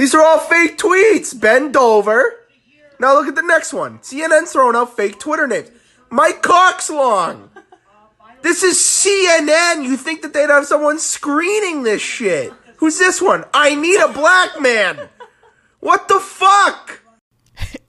These are all fake tweets. Bend over. Now look at the next one. CNN's throwing out fake Twitter names. Mike Coxlong. This is CNN. You think that they'd have someone screening this shit? Who's this one? I need a black man. What the fuck?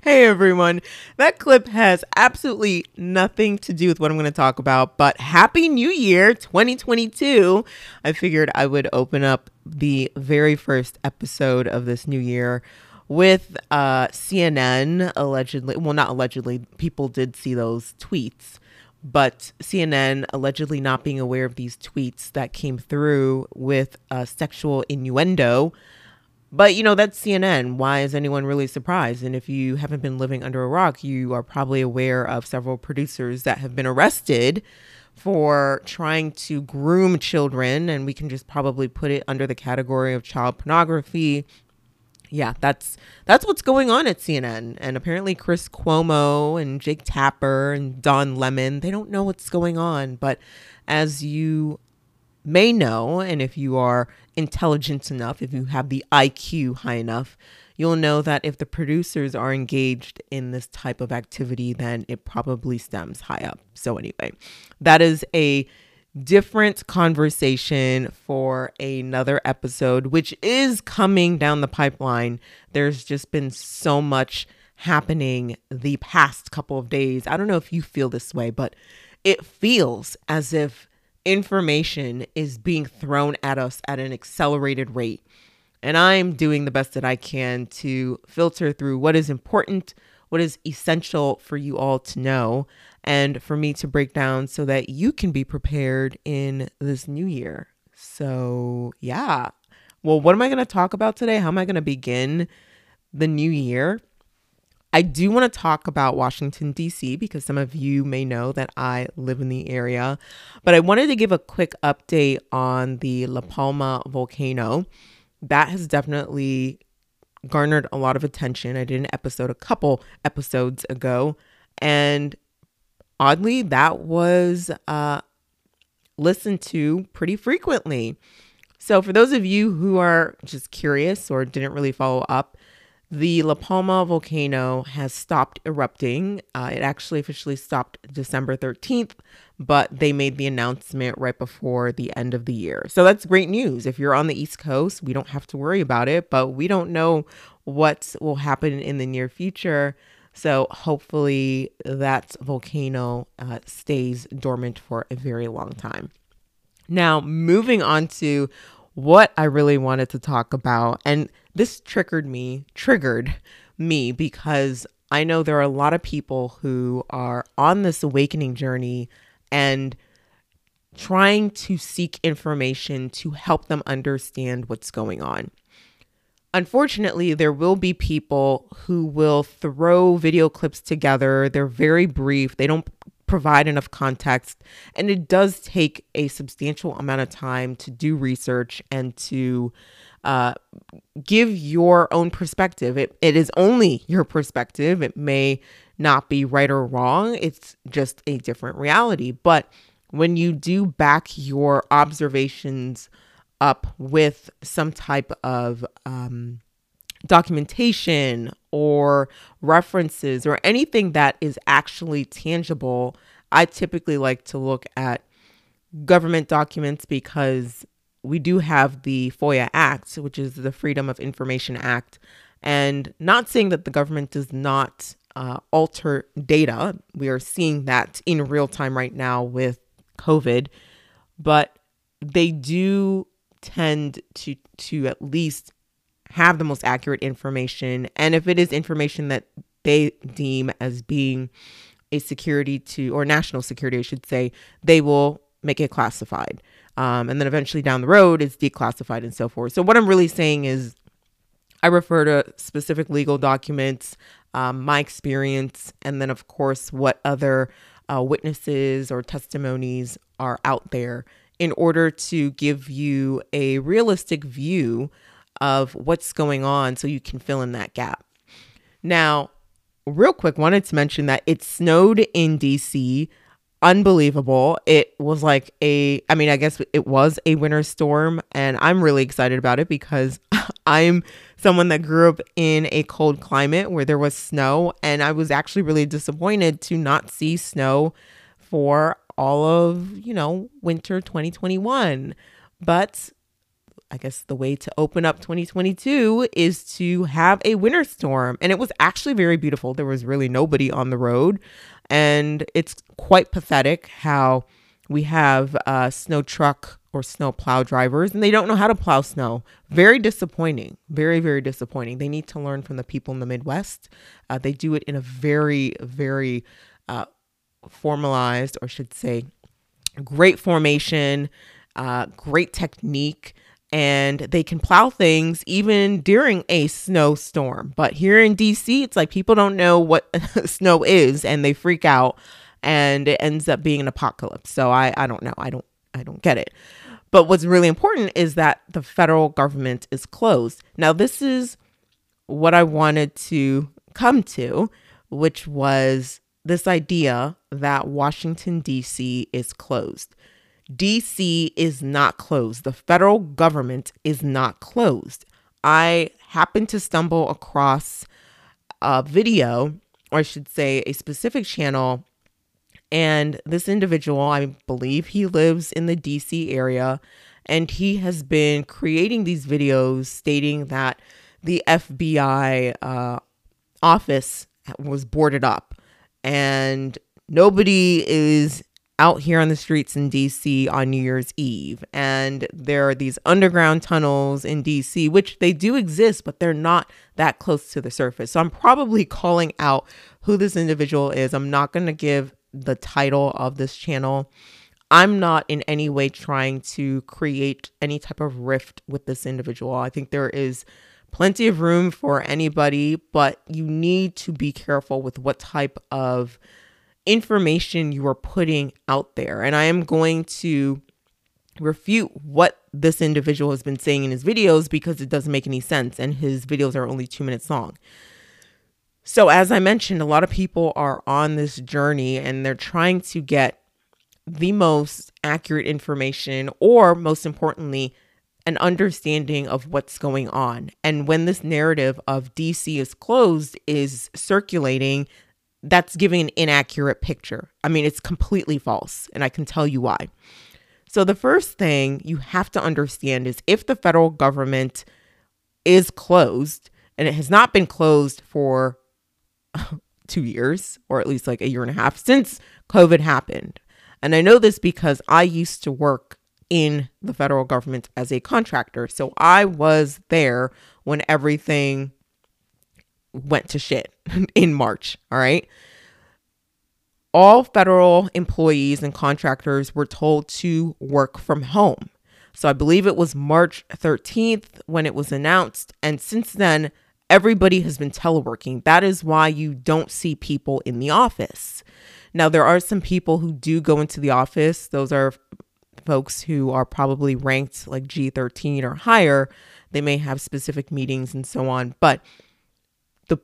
Hey everyone, that clip has absolutely nothing to do with what I'm going to talk about, but Happy New Year 2022. I figured I would open up the very first episode of this new year with uh, CNN allegedly, well, not allegedly, people did see those tweets, but CNN allegedly not being aware of these tweets that came through with uh, sexual innuendo but you know, that's CNN. Why is anyone really surprised? And if you haven't been living under a rock, you are probably aware of several producers that have been arrested for trying to groom children. And we can just probably put it under the category of child pornography. Yeah, that's that's what's going on at CNN. And apparently Chris Cuomo and Jake Tapper and Don Lemon, they don't know what's going on. But as you may know, and if you are intelligent enough, if you have the IQ high enough, you'll know that if the producers are engaged in this type of activity, then it probably stems high up. So, anyway, that is a different conversation for another episode, which is coming down the pipeline. There's just been so much happening the past couple of days. I don't know if you feel this way, but it feels as if information is being thrown at us at an accelerated rate. And I'm doing the best that I can to filter through what is important, what is essential for you all to know, and for me to break down so that you can be prepared in this new year. So, yeah. Well, what am I going to talk about today? How am I going to begin the new year? I do want to talk about Washington, D.C., because some of you may know that I live in the area. But I wanted to give a quick update on the La Palma volcano. That has definitely garnered a lot of attention. I did an episode a couple episodes ago. And oddly, that was uh, listened to pretty frequently. So, for those of you who are just curious or didn't really follow up, the La Palma volcano has stopped erupting. Uh, it actually officially stopped December 13th, but they made the announcement right before the end of the year. So that's great news. If you're on the East Coast, we don't have to worry about it, but we don't know what will happen in the near future. So hopefully that volcano uh, stays dormant for a very long time. Now, moving on to what I really wanted to talk about. And this triggered me, triggered me because I know there are a lot of people who are on this awakening journey and trying to seek information to help them understand what's going on. Unfortunately, there will be people who will throw video clips together. They're very brief. They don't provide enough context. And it does take a substantial amount of time to do research and to uh, give your own perspective. It, it is only your perspective. It may not be right or wrong, it's just a different reality. But when you do back your observations up with some type of um, documentation or references or anything that is actually tangible, I typically like to look at government documents because we do have the FOIA Act, which is the Freedom of Information Act. And not saying that the government does not uh, alter data, we are seeing that in real time right now with COVID, but they do tend to to at least have the most accurate information. And if it is information that they deem as being a security to, or national security, I should say, they will make it classified. Um, and then eventually down the road, it's declassified and so forth. So, what I'm really saying is, I refer to specific legal documents, um, my experience, and then, of course, what other uh, witnesses or testimonies are out there in order to give you a realistic view of what's going on so you can fill in that gap. Now, real quick, wanted to mention that it snowed in DC. Unbelievable. It was like a, I mean, I guess it was a winter storm, and I'm really excited about it because I'm someone that grew up in a cold climate where there was snow, and I was actually really disappointed to not see snow for all of, you know, winter 2021. But I guess the way to open up 2022 is to have a winter storm. And it was actually very beautiful. There was really nobody on the road. And it's quite pathetic how we have a snow truck or snow plow drivers and they don't know how to plow snow. Very disappointing. Very, very disappointing. They need to learn from the people in the Midwest. Uh, they do it in a very, very uh, formalized, or should say, great formation, uh, great technique and they can plow things even during a snowstorm. But here in DC, it's like people don't know what snow is and they freak out and it ends up being an apocalypse. So I, I don't know. I don't I don't get it. But what's really important is that the federal government is closed. Now this is what I wanted to come to, which was this idea that Washington DC is closed. DC is not closed. The federal government is not closed. I happened to stumble across a video, or I should say, a specific channel. And this individual, I believe he lives in the DC area, and he has been creating these videos stating that the FBI uh, office was boarded up and nobody is out here on the streets in DC on New Year's Eve. And there are these underground tunnels in DC, which they do exist, but they're not that close to the surface. So I'm probably calling out who this individual is. I'm not going to give the title of this channel. I'm not in any way trying to create any type of rift with this individual. I think there is plenty of room for anybody, but you need to be careful with what type of information you are putting out there. And I am going to refute what this individual has been saying in his videos because it doesn't make any sense. And his videos are only two minutes long. So, as I mentioned, a lot of people are on this journey and they're trying to get the most accurate information, or most importantly, an understanding of what's going on. And when this narrative of DC is closed is circulating, that's giving an inaccurate picture. I mean, it's completely false, and I can tell you why. So, the first thing you have to understand is if the federal government is closed, and it has not been closed for two years, or at least like a year and a half since COVID happened. And I know this because I used to work in the federal government as a contractor. So I was there when everything went to shit in March. All right. All federal employees and contractors were told to work from home. So I believe it was March 13th when it was announced. And since then, everybody has been teleworking. That is why you don't see people in the office. Now, there are some people who do go into the office. Those are folks who are probably ranked like G13 or higher. They may have specific meetings and so on. But the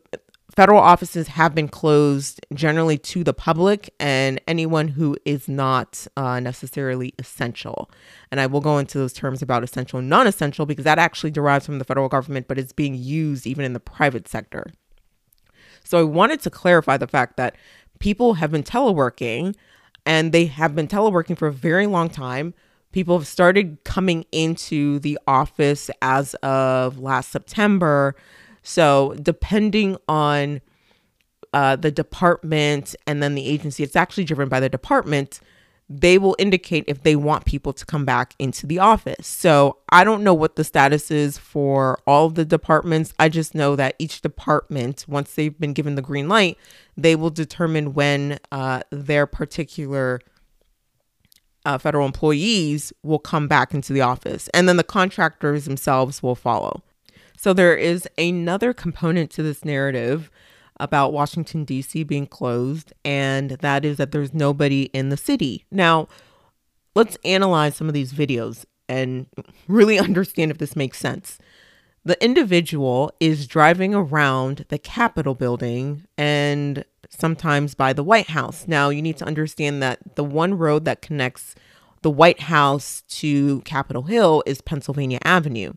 federal offices have been closed generally to the public and anyone who is not uh, necessarily essential. And I will go into those terms about essential and non essential because that actually derives from the federal government, but it's being used even in the private sector. So I wanted to clarify the fact that people have been teleworking and they have been teleworking for a very long time. People have started coming into the office as of last September so, depending on uh, the department and then the agency, it's actually driven by the department. They will indicate if they want people to come back into the office. So, I don't know what the status is for all the departments. I just know that each department, once they've been given the green light, they will determine when uh, their particular uh, federal employees will come back into the office. And then the contractors themselves will follow. So there is another component to this narrative about Washington, D.C. being closed, and that is that there's nobody in the city. Now, let's analyze some of these videos and really understand if this makes sense. The individual is driving around the Capitol building and sometimes by the White House. Now, you need to understand that the one road that connects the White House to Capitol Hill is Pennsylvania Avenue.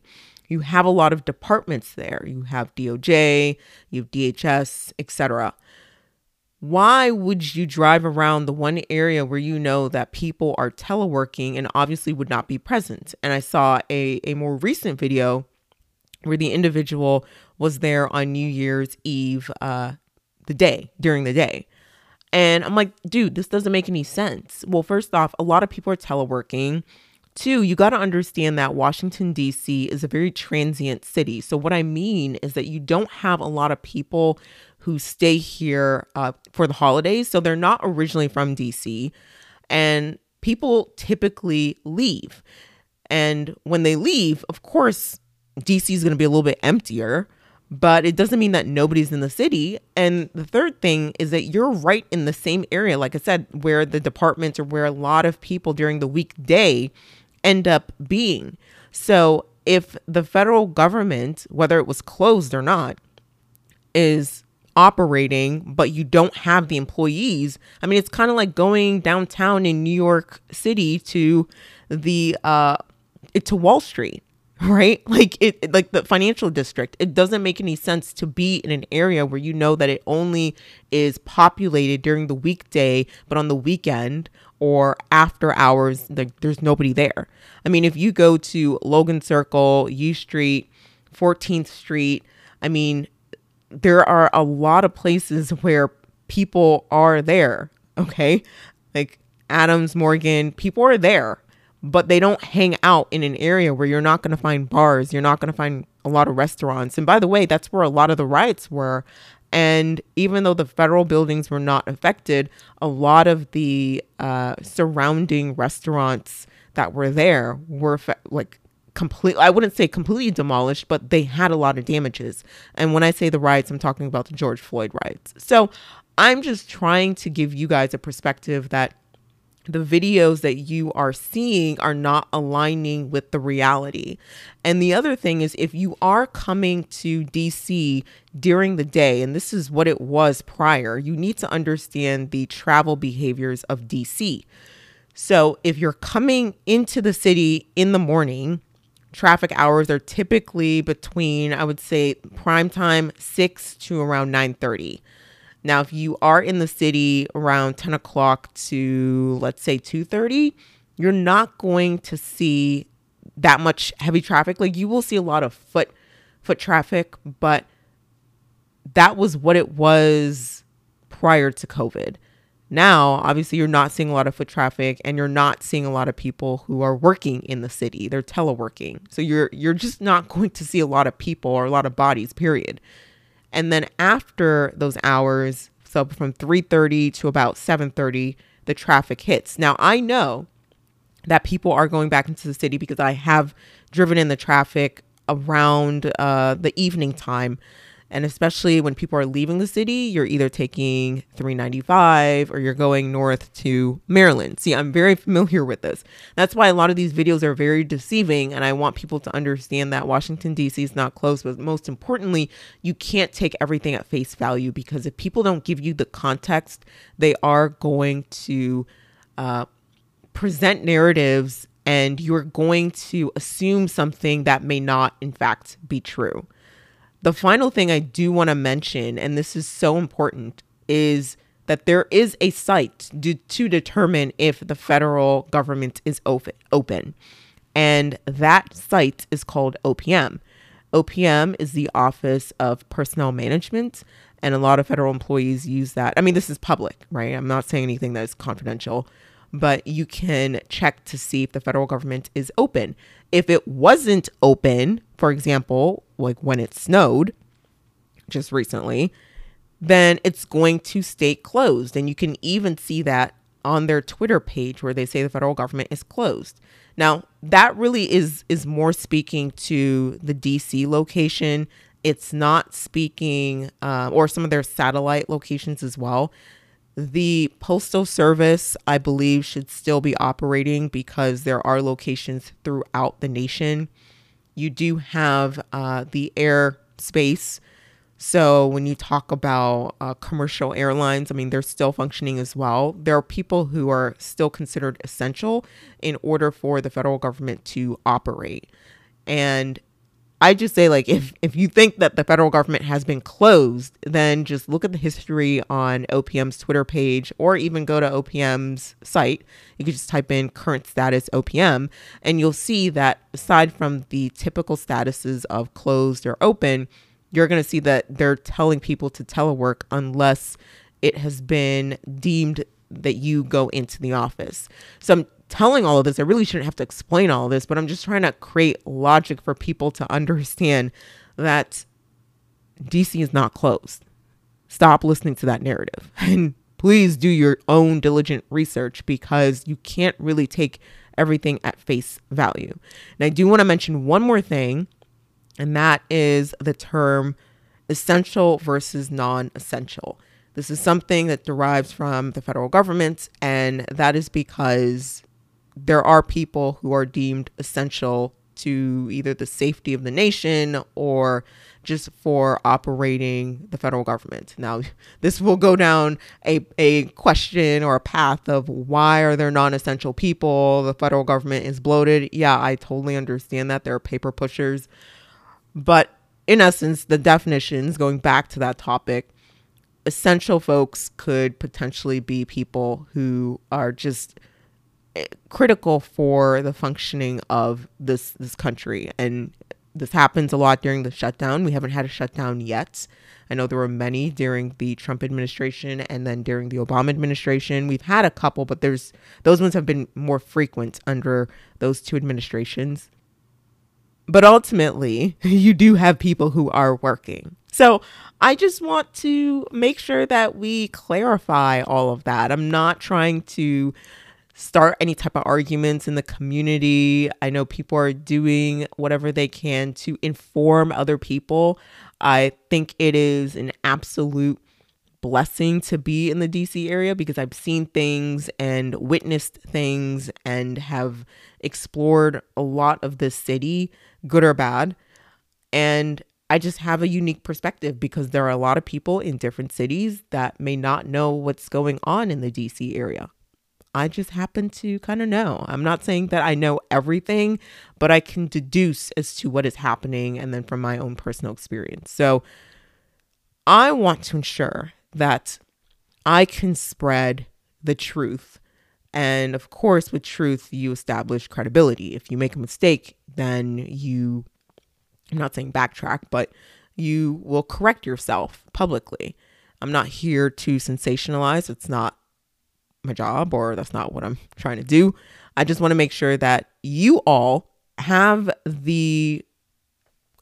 You have a lot of departments there. You have DOJ, you have DHS, etc. Why would you drive around the one area where you know that people are teleworking and obviously would not be present? And I saw a, a more recent video where the individual was there on New Year's Eve, uh, the day, during the day. And I'm like, dude, this doesn't make any sense. Well, first off, a lot of people are teleworking. Two, you got to understand that Washington, D.C. is a very transient city. So, what I mean is that you don't have a lot of people who stay here uh, for the holidays. So, they're not originally from D.C. And people typically leave. And when they leave, of course, DC is going to be a little bit emptier, but it doesn't mean that nobody's in the city. And the third thing is that you're right in the same area, like I said, where the departments or where a lot of people during the weekday end up being. So if the federal government, whether it was closed or not, is operating, but you don't have the employees, I mean, it's kind of like going downtown in New York City to the, uh, to Wall Street right? Like it like the financial district it doesn't make any sense to be in an area where you know that it only is populated during the weekday but on the weekend or after hours like there's nobody there. I mean if you go to logan circle u street 14th street i mean there are a lot of places where people are there okay? Like adams morgan people are there but they don't hang out in an area where you're not going to find bars, you're not going to find a lot of restaurants. And by the way, that's where a lot of the riots were. And even though the federal buildings were not affected, a lot of the uh, surrounding restaurants that were there were fe- like completely, I wouldn't say completely demolished, but they had a lot of damages. And when I say the riots, I'm talking about the George Floyd riots. So I'm just trying to give you guys a perspective that the videos that you are seeing are not aligning with the reality. And the other thing is, if you are coming to DC during the day, and this is what it was prior, you need to understand the travel behaviors of DC. So if you're coming into the city in the morning, traffic hours are typically between, I would say, prime time 6 to around 930. Now, if you are in the city around 10 o'clock to let's say 2:30, you're not going to see that much heavy traffic. Like you will see a lot of foot foot traffic, but that was what it was prior to COVID. Now, obviously, you're not seeing a lot of foot traffic and you're not seeing a lot of people who are working in the city. They're teleworking. So you're you're just not going to see a lot of people or a lot of bodies, period. And then after those hours, so from 3:30 to about 7:30, the traffic hits. Now I know that people are going back into the city because I have driven in the traffic around uh, the evening time and especially when people are leaving the city, you're either taking 395 or you're going north to Maryland. See, I'm very familiar with this. That's why a lot of these videos are very deceiving. And I want people to understand that Washington, D.C. is not close. But most importantly, you can't take everything at face value because if people don't give you the context, they are going to uh, present narratives and you're going to assume something that may not, in fact, be true. The final thing I do want to mention, and this is so important, is that there is a site to, to determine if the federal government is open. And that site is called OPM. OPM is the Office of Personnel Management, and a lot of federal employees use that. I mean, this is public, right? I'm not saying anything that is confidential, but you can check to see if the federal government is open. If it wasn't open, for example, like when it snowed just recently, then it's going to stay closed. And you can even see that on their Twitter page where they say the federal government is closed. Now, that really is is more speaking to the DC location. It's not speaking, uh, or some of their satellite locations as well. The Postal Service, I believe, should still be operating because there are locations throughout the nation. You do have uh, the air space. So when you talk about uh, commercial airlines, I mean, they're still functioning as well. There are people who are still considered essential in order for the federal government to operate. And I just say like if if you think that the federal government has been closed, then just look at the history on OPM's Twitter page or even go to OPM's site. You can just type in current status OPM and you'll see that aside from the typical statuses of closed or open, you're going to see that they're telling people to telework unless it has been deemed that you go into the office. So I'm telling all of this. I really shouldn't have to explain all this, but I'm just trying to create logic for people to understand that DC is not closed. Stop listening to that narrative and please do your own diligent research because you can't really take everything at face value. And I do want to mention one more thing, and that is the term essential versus non essential. This is something that derives from the federal government, and that is because there are people who are deemed essential to either the safety of the nation or just for operating the federal government. Now, this will go down a, a question or a path of why are there non essential people? The federal government is bloated. Yeah, I totally understand that. There are paper pushers. But in essence, the definitions, going back to that topic, essential folks could potentially be people who are just critical for the functioning of this this country. And this happens a lot during the shutdown. We haven't had a shutdown yet. I know there were many during the trump administration and then during the obama administration. We've had a couple but there's those ones have been more frequent under those two administrations. But ultimately you do have people who are working. So I just want to make sure that we clarify all of that. I'm not trying to start any type of arguments in the community. I know people are doing whatever they can to inform other people. I think it is an absolute blessing to be in the DC area because I've seen things and witnessed things and have explored a lot of the city, good or bad. And I just have a unique perspective because there are a lot of people in different cities that may not know what's going on in the DC area. I just happen to kind of know. I'm not saying that I know everything, but I can deduce as to what is happening and then from my own personal experience. So I want to ensure that I can spread the truth. And of course, with truth, you establish credibility. If you make a mistake, then you I'm not saying backtrack, but you will correct yourself publicly. I'm not here to sensationalize. It's not my job or that's not what I'm trying to do. I just want to make sure that you all have the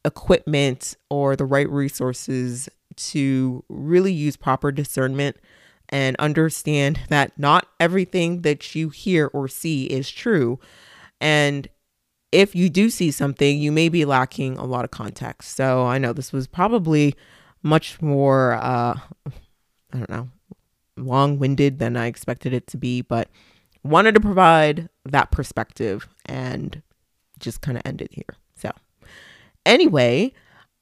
equipment or the right resources to really use proper discernment and understand that not everything that you hear or see is true. And if you do see something, you may be lacking a lot of context. So I know this was probably much more, uh, I don't know, long winded than I expected it to be, but wanted to provide that perspective and just kind of end it here. So, anyway,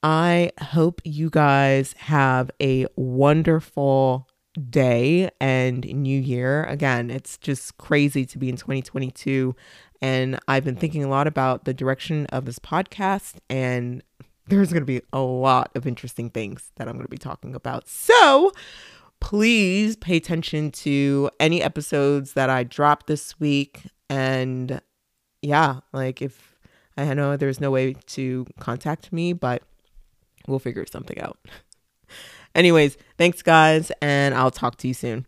I hope you guys have a wonderful day and new year. Again, it's just crazy to be in 2022 and I've been thinking a lot about the direction of this podcast, and there's going to be a lot of interesting things that I'm going to be talking about. So please pay attention to any episodes that I drop this week. And yeah, like if I know there's no way to contact me, but we'll figure something out. Anyways, thanks, guys, and I'll talk to you soon.